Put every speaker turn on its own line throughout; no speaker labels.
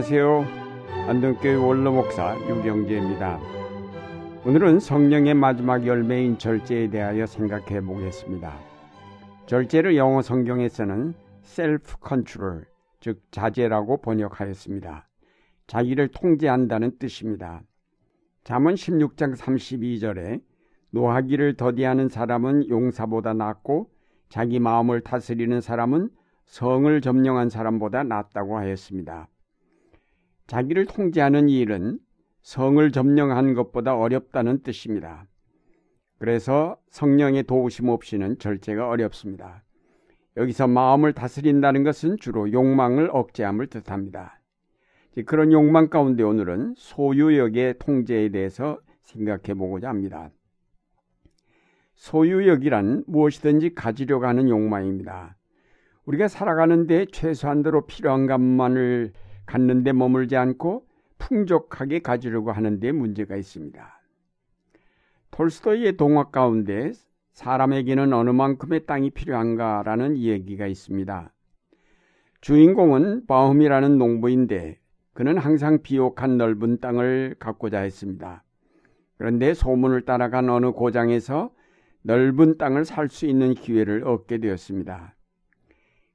안녕하세요. 안동교회 원로 목사 유경재입니다. 오늘은 성령의 마지막 열매인 절제에 대하여 생각해 보겠습니다. 절제를 영어 성경에서는 self control, 즉 자제라고 번역하였습니다. 자기를 통제한다는 뜻입니다. 잠언 16장 32절에 노하기를 더디하는 사람은 용사보다 낫고 자기 마음을 다스리는 사람은 성을 점령한 사람보다 낫다고 하였습니다. 자기를 통제하는 일은 성을 점령한 것보다 어렵다는 뜻입니다. 그래서 성령의 도우심 없이는 절제가 어렵습니다. 여기서 마음을 다스린다는 것은 주로 욕망을 억제함을 뜻합니다. 그런 욕망 가운데 오늘은 소유욕의 통제에 대해서 생각해 보고자 합니다. 소유욕이란 무엇이든지 가지려고 하는 욕망입니다. 우리가 살아가는데 최소한대로 필요한 것만을 갖는데 머물지 않고 풍족하게 가지려고 하는데 문제가 있습니다. 톨스토이의 동화 가운데 사람에게는 어느 만큼의 땅이 필요한가라는 이야기가 있습니다. 주인공은 바움이라는 농부인데 그는 항상 비옥한 넓은 땅을 갖고자 했습니다. 그런데 소문을 따라간 어느 고장에서 넓은 땅을 살 수 있는 기회를 얻게 되었습니다.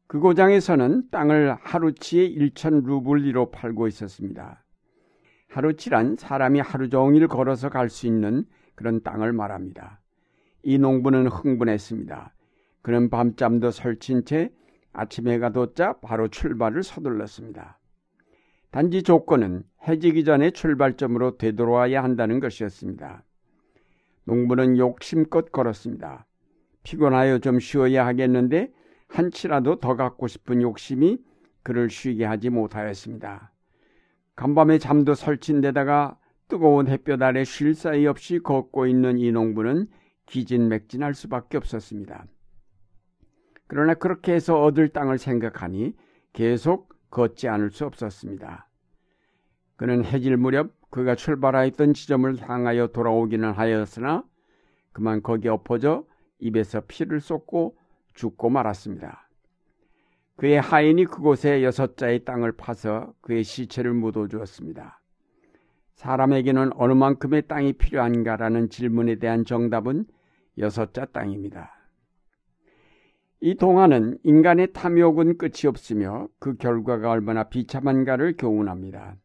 그 고장에서는 땅을 하루치에 1천 루블리로 팔고 있었습니다. 하루치란 사람이 하루 종일 걸어서 갈 수 있는 그런 땅을 말합니다. 이 농부는 흥분했습니다. 그는 밤잠도 설친 채 아침 해가 돋자 바로 출발을 서둘렀습니다. 단지 조건은 해지기 전에 출발점으로 되돌아와야 한다는 것이었습니다. 농부는 욕심껏 걸었습니다. 피곤하여 좀 쉬어야 하겠는데 한치라도 더 갖고 싶은 욕심이 그를 쉬게 하지 못하였습니다. 간밤에 잠도 설친 데다가 뜨거운 햇볕 아래 쉴 사이 없이 걷고 있는 이 농부는 기진맥진할 수밖에 없었습니다. 그러나 그렇게 해서 얻을 땅을 생각하니 계속 걷지 않을 수 없었습니다. 그는 해질 무렵 그가 출발하였던 지점을 향하여 돌아오기는 하였으나 그만 거기에 엎어져 입에서 피를 쏟고 죽고 말았습니다. 그의 하인이 그곳에 여섯 자의 땅을 파서 그의 시체를 묻어 주었습니다. 사람에게는 어느 만큼의 땅이 필요한가라는 질문에 대한 정답은 여섯 자 땅입니다. 이 동화는 인간의 탐욕은 끝이 없으며 그 결과가 얼마나 비참한가를 교훈합니다.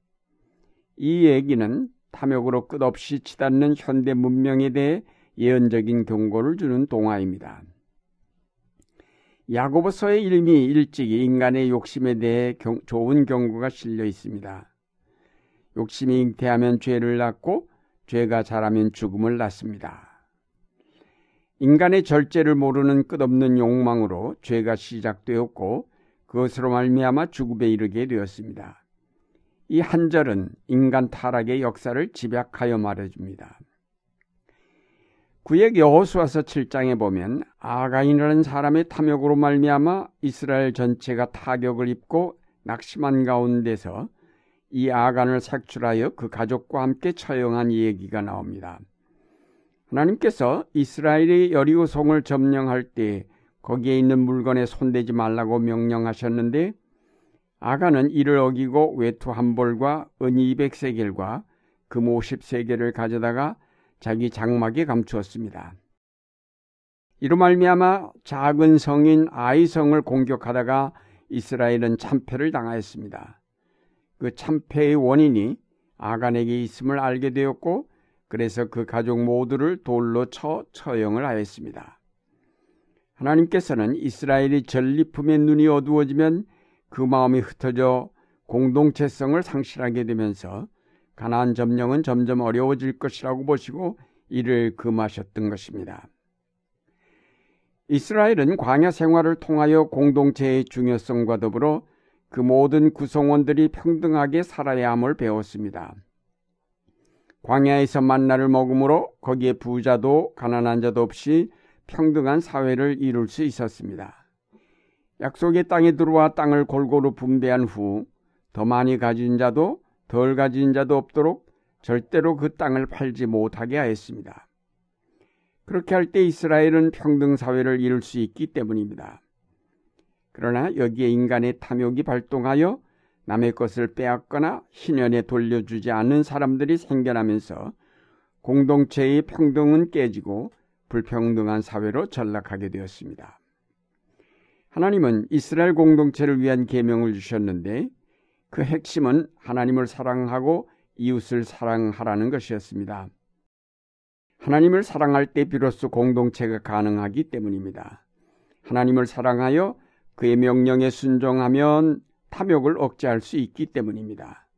이 얘기는 탐욕으로 끝없이 치닫는 현대 문명에 대해 예언적인 경고를 주는 동화입니다. 야고보서의 일미 일찍이 인간의 욕심에 대해 경, 좋은 경고가 실려 있습니다. 욕심이 잉태하면 죄를 낳고 죄가 자라면 죽음을 낳습니다. 인간의 절제를 모르는 끝없는 욕망으로 죄가 시작되었고 그것으로 말미암아 죽음에 이르게 되었습니다. 이 한 절은 인간 타락의 역사를 집약하여 말해줍니다. 구약 여호수아서 7장에 보면 아가인이라는 사람의 탐욕으로 말미암아 이스라엘 전체가 타격을 입고 낙심한 가운데서 이 아간을 색출하여 그 가족과 함께 처형한 얘기가 나옵니다. 하나님께서 이스라엘이 여리고성을 점령할 때 거기에 있는 물건에 손대지 말라고 명령하셨는데 아간은 이를 어기고 외투 한 벌과 은 200세겔과 금 50세겔을 가져다가 자기 장막에 감추었습니다. 이로 말미암아 작은 성인 아이성을 공격하다가 이스라엘은 참패를 당하였습니다. 그 참패의 원인이 아간에게 있음을 알게 되었고 그래서 그 가족 모두를 돌로 쳐 처형을 하였습니다. 하나님께서는 이스라엘이 전리품의 눈이 어두워지면 그 마음이 흩어져 공동체성을 상실하게 되면서 가나안 점령은 점점 어려워질 것이라고 보시고 이를 금하셨던 것입니다. 이스라엘은 광야 생활을 통하여 공동체의 중요성과 더불어 그 모든 구성원들이 평등하게 살아야 함을 배웠습니다. 광야에서 만나를 먹음으로 거기에 부자도 가난한 자도 없이 평등한 사회를 이룰 수 있었습니다. 약속의 땅에 들어와 땅을 골고루 분배한 후 더 많이 가진 자도 덜 가진 자도 없도록 절대로 그 땅을 팔지 못하게 하였습니다. 그렇게 할 때 이스라엘은 평등 사회를 이룰 수 있기 때문입니다. 그러나 여기에 인간의 탐욕이 발동하여 남의 것을 빼앗거나 희년에 돌려주지 않는 사람들이 생겨나면서 공동체의 평등은 깨지고 불평등한 사회로 전락하게 되었습니다. 하나님은 이스라엘 공동체를 위한 계명을 주셨는데 그 핵심은 하나님을 사랑하고 이웃을 사랑하라는 것이었습니다. 하나님을 사랑할 때 비로소 공동체가 가능하기 때문입니다. 하나님을 사랑하여 그의 명령에 순종하면 탐욕을 억제할 수 있기 때문입니다.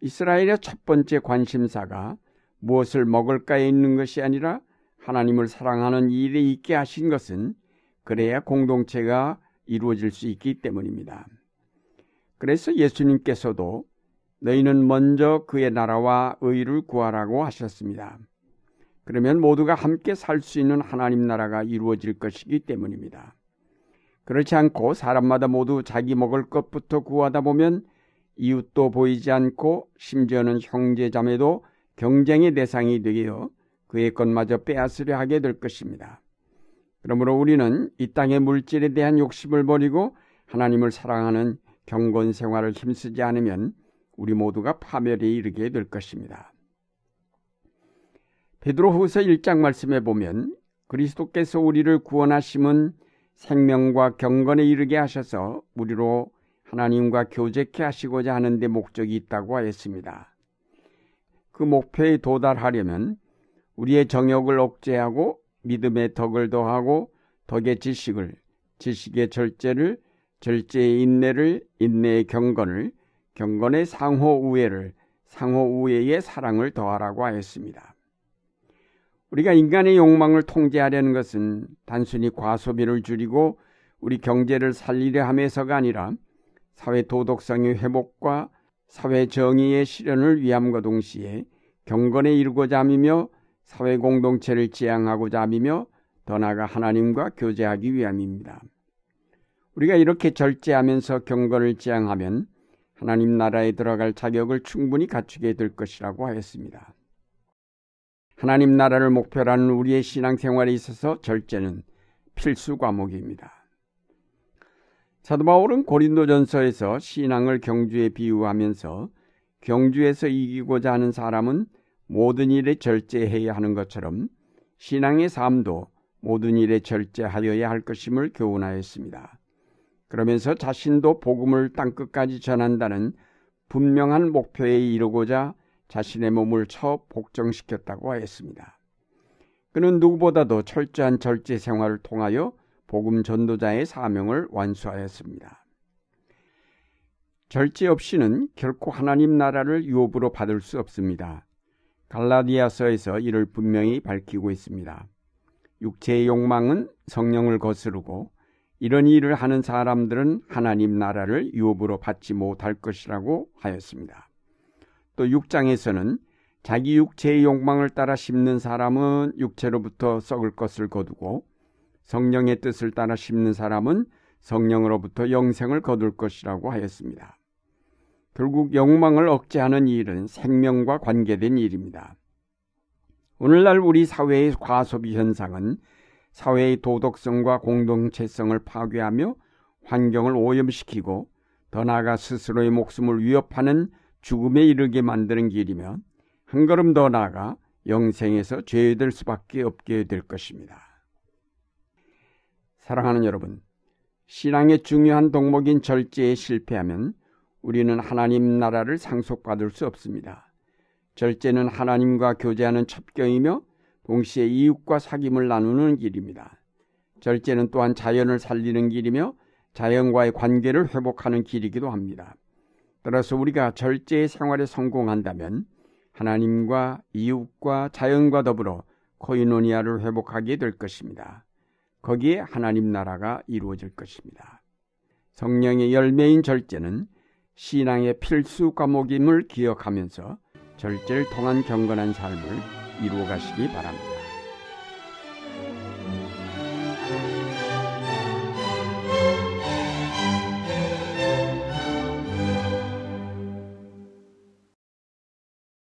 이스라엘의 첫 번째 관심사가 무엇을 먹을까에 있는 것이 아니라 하나님을 사랑하는 일에 있게 하신 것은 그래야 공동체가 이루어질 수 있기 때문입니다. 그래서 예수님께서도 너희는 먼저 그의 나라와 의를 구하라고 하셨습니다. 그러면 모두가 함께 살 수 있는 하나님 나라가 이루어질 것이기 때문입니다. 그렇지 않고 사람마다 모두 자기 먹을 것부터 구하다 보면 이웃도 보이지 않고 심지어는 형제 자매도 경쟁의 대상이 되어 그의 것마저 빼앗으려 하게 될 것입니다. 그러므로 우리는 이 땅의 물질에 대한 욕심을 버리고 하나님을 사랑하는 경건 생활을 힘쓰지 않으면 우리 모두가 파멸에 이르게 될 것입니다. 베드로후서 1장 말씀에 보면 그리스도께서 우리를 구원하심은 생명과 경건에 이르게 하셔서 우리로 하나님과 교제케 하시고자 하는 데 목적이 있다고 하였습니다. 그 목표에 도달하려면 우리의 정욕을 억제하고 믿음의 덕을 더하고 덕의 지식을 지식의 절제를 절제의 인내를 인내의 경건을 경건의 상호 우애를 상호 우애의 사랑을 더하라고 하였습니다. 우리가 인간의 욕망을 통제하려는 것은 단순히 과소비를 줄이고 우리 경제를 살리려 함에서가 아니라 사회 도덕성의 회복과 사회 정의의 실현을 위함과 동시에 경건에 이르고자 함이며 사회 공동체를 지향하고자 함이며 더 나아가 하나님과 교제하기 위함입니다. 우리가 이렇게 절제하면서 경건을 지향하면 하나님 나라에 들어갈 자격을 충분히 갖추게 될 것이라고 하였습니다. 하나님 나라를 목표로 하는 우리의 신앙생활에 있어서 절제는 필수 과목입니다. 사도 바울은 고린도전서에서 신앙을 경주에 비유하면서 경주에서 이기고자 하는 사람은 모든 일에 절제해야 하는 것처럼 신앙의 삶도 모든 일에 절제하여야 할 것임을 교훈하였습니다. 그러면서 자신도 복음을 땅끝까지 전한다는 분명한 목표에 이르고자 자신의 몸을 처 복정시켰다고 하였습니다. 그는 누구보다도 철저한 절제 생활을 통하여 복음 전도자의 사명을 완수하였습니다. 절제 없이는 결코 하나님 나라를 유업으로 받을 수 없습니다. 갈라디아서에서 이를 분명히 밝히고 있습니다. 육체의 욕망은 성령을 거스르고 이런 일을 하는 사람들은 하나님 나라를 유업으로 받지 못할 것이라고 하였습니다. 또 6장에서는 자기 육체의 욕망을 따라 심는 사람은 육체로부터 썩을 것을 거두고 성령의 뜻을 따라 심는 사람은 성령으로부터 영생을 거둘 것이라고 하였습니다. 결국 욕망을 억제하는 일은 생명과 관계된 일입니다. 오늘날 우리 사회의 과소비 현상은 사회의 도덕성과 공동체성을 파괴하며 환경을 오염시키고 더 나아가 스스로의 목숨을 위협하는 죽음에 이르게 만드는 길이며 한 걸음 더 나아가 영생에서 죄될 수밖에 없게 될 것입니다. 사랑하는 여러분, 신앙의 중요한 덕목인 절제에 실패하면 우리는 하나님 나라를 상속받을 수 없습니다. 절제는 하나님과 교제하는 첩경이며 동시에 이웃과 사귐을 나누는 길입니다. 절제는 또한 자연을 살리는 길이며 자연과의 관계를 회복하는 길이기도 합니다. 따라서 우리가 절제의 생활에 성공한다면 하나님과 이웃과 자연과 더불어 코이노니아를 회복하게 될 것입니다. 거기에 하나님 나라가 이루어질 것입니다. 성령의 열매인 절제는 신앙의 필수 과목임을 기억하면서 절제를 통한 경건한 삶을 이루어 가시기 바랍니다.